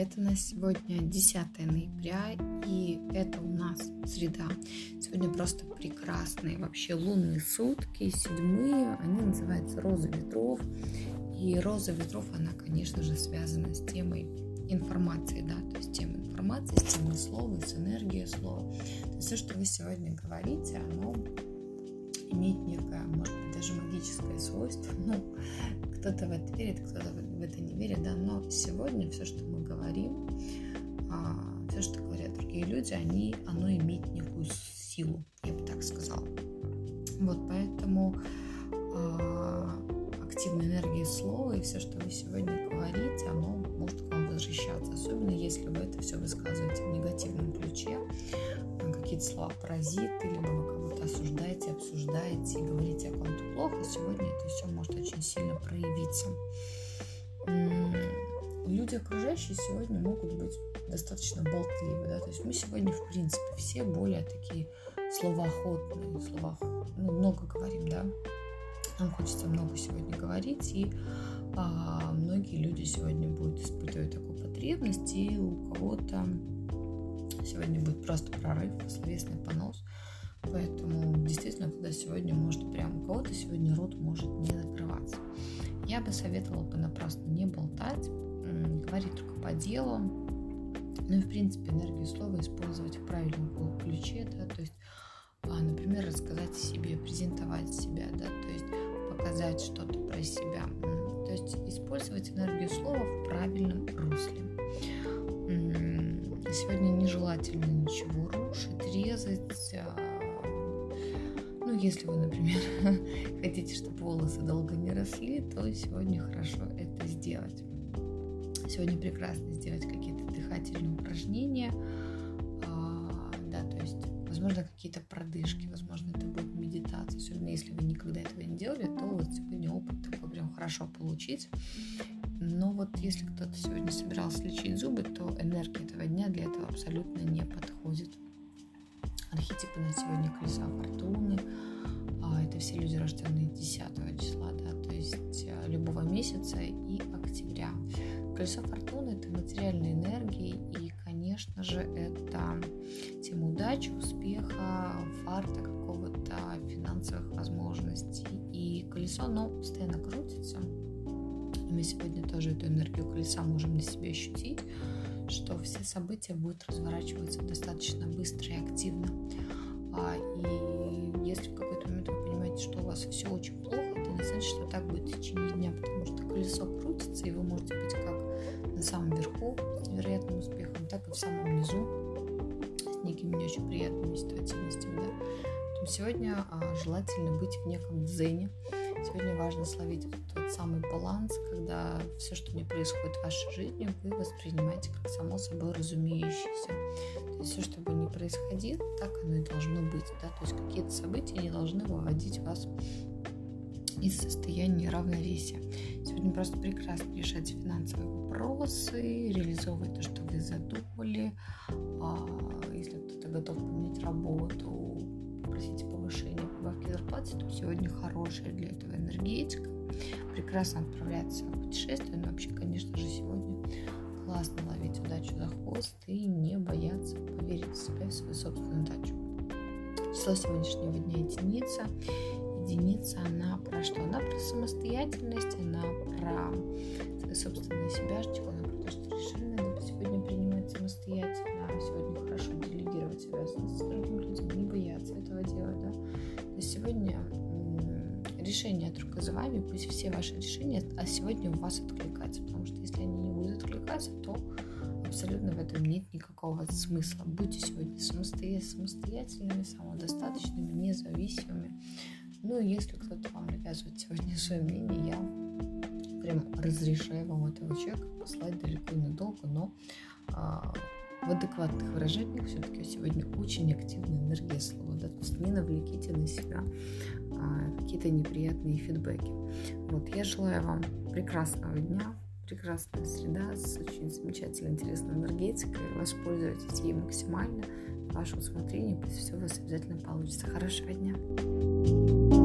привет! У нас сегодня 10 ноября, и это у нас среда. Сегодня просто прекрасные вообще лунные сутки, седьмые, они называются «Роза ветров». И «Роза ветров», она, конечно же, связана с темой информации, да, то есть тема информации, с темой слова, с энергией слова. То есть все, что вы сегодня говорите, оно имеет некое, может быть, даже магическое свойство. Ну, кто-то в это верит, кто-то в это не верит, да, но сегодня все, что мы говорим, а, все, что говорят другие люди, они, оно имеет некую силу, я бы так сказала. Вот поэтому а, активная энергия слова и все, что вы сегодня говорите, оно может к вам возвращаться, особенно если вы это все высказываете в негативном ключе, какие-то слова паразиты, либо вы осуждаете, обсуждаете и говорите о ком-то плохо, сегодня это все может очень сильно проявиться. Люди окружающие сегодня могут быть достаточно болтливы, да, то есть мы сегодня, в принципе, все более такие словоохотные, слова, ну, много говорим, да, нам хочется много сегодня говорить, и а, многие люди сегодня будут испытывать такую потребность, и у кого-то Сегодня будет просто прорыв, словесный понос. Поэтому действительно, когда сегодня может прям у кого-то сегодня рот может не закрываться. Я бы советовала бы напрасно не болтать, говорить только по делу, ну и в принципе энергию слова использовать в правильном ключе, да, то есть, а, например, рассказать о себе, презентовать себя, да, то есть показать что-то про себя, то есть использовать энергию слова в правильном русле. Сегодня нежелательно ничего рушить, резать. Ну, если вы, например, хотите, чтобы волосы долго не росли, то сегодня хорошо это сделать. Сегодня прекрасно сделать какие-то дыхательные упражнения. А, да, то есть, возможно, какие-то продышки, возможно, это будет медитация. Особенно если вы никогда этого не делали, то вот сегодня опыт такой прям хорошо получить. Но вот если кто-то сегодня собирался лечить зубы, то энергия этого дня для этого абсолютно не подходит. Архетипы на сегодня колеса фортуны. А, это все люди, рожденные 10 числа, да, то есть а, любого месяца и октября. Колесо фортуны – это материальные энергии, и, конечно же, это тема удачи, успеха, фарта какого-то, финансовых возможностей. И колесо, оно постоянно крутится, мы сегодня тоже эту энергию колеса можем на себе ощутить, что все события будут разворачиваться достаточно быстро и активно. А, и если в какой-то момент вы понимаете, что у вас все очень плохо, это не значит, что так будет в течение дня, потому что колесо крутится, и вы можете быть как на самом верху с невероятным успехом, так и в самом низу с некими не очень приятными ситуативностями. Да? Сегодня а, желательно быть в неком дзене, Сегодня важно словить тот самый баланс, когда все, что не происходит в вашей жизни, вы воспринимаете как само собой разумеющееся. То есть все, что бы ни происходило, так оно и должно быть. Да? То есть какие-то события не должны выводить вас из состояния равновесия. Сегодня просто прекрасно решать финансовые вопросы, реализовывать то, что вы задумали. А, если кто-то готов поменять работу, попросите повышения, прибавки зарплаты, то сегодня хорошая для этого энергетика. Прекрасно отправляться в путешествие, но вообще, конечно же, сегодня классно ловить удачу за хвост и не бояться поверить в себя, в свою собственную удачу. Число сегодняшнего дня единица. Единица, она про что? Она про самостоятельность, она про свою собственную себяшечку, решения только за вами, пусть все ваши решения, а сегодня у вас откликаются, потому что если они не будут откликаться, то абсолютно в этом нет никакого смысла. Будьте сегодня самостоятельными, самодостаточными, независимыми. Ну, если кто-то вам навязывает сегодня свое мнение, я прям разрешаю вам этого человека послать далеко и надолго, но а, в адекватных выражениях все-таки сегодня очень активная энергия слова, да, то есть не навлеките на себя какие-то неприятные фидбэки. Вот, я желаю вам прекрасного дня, прекрасная среда с очень замечательной, интересной энергетикой. Воспользуйтесь ей максимально, ваше усмотрение, пусть все у вас обязательно получится. Хорошего дня!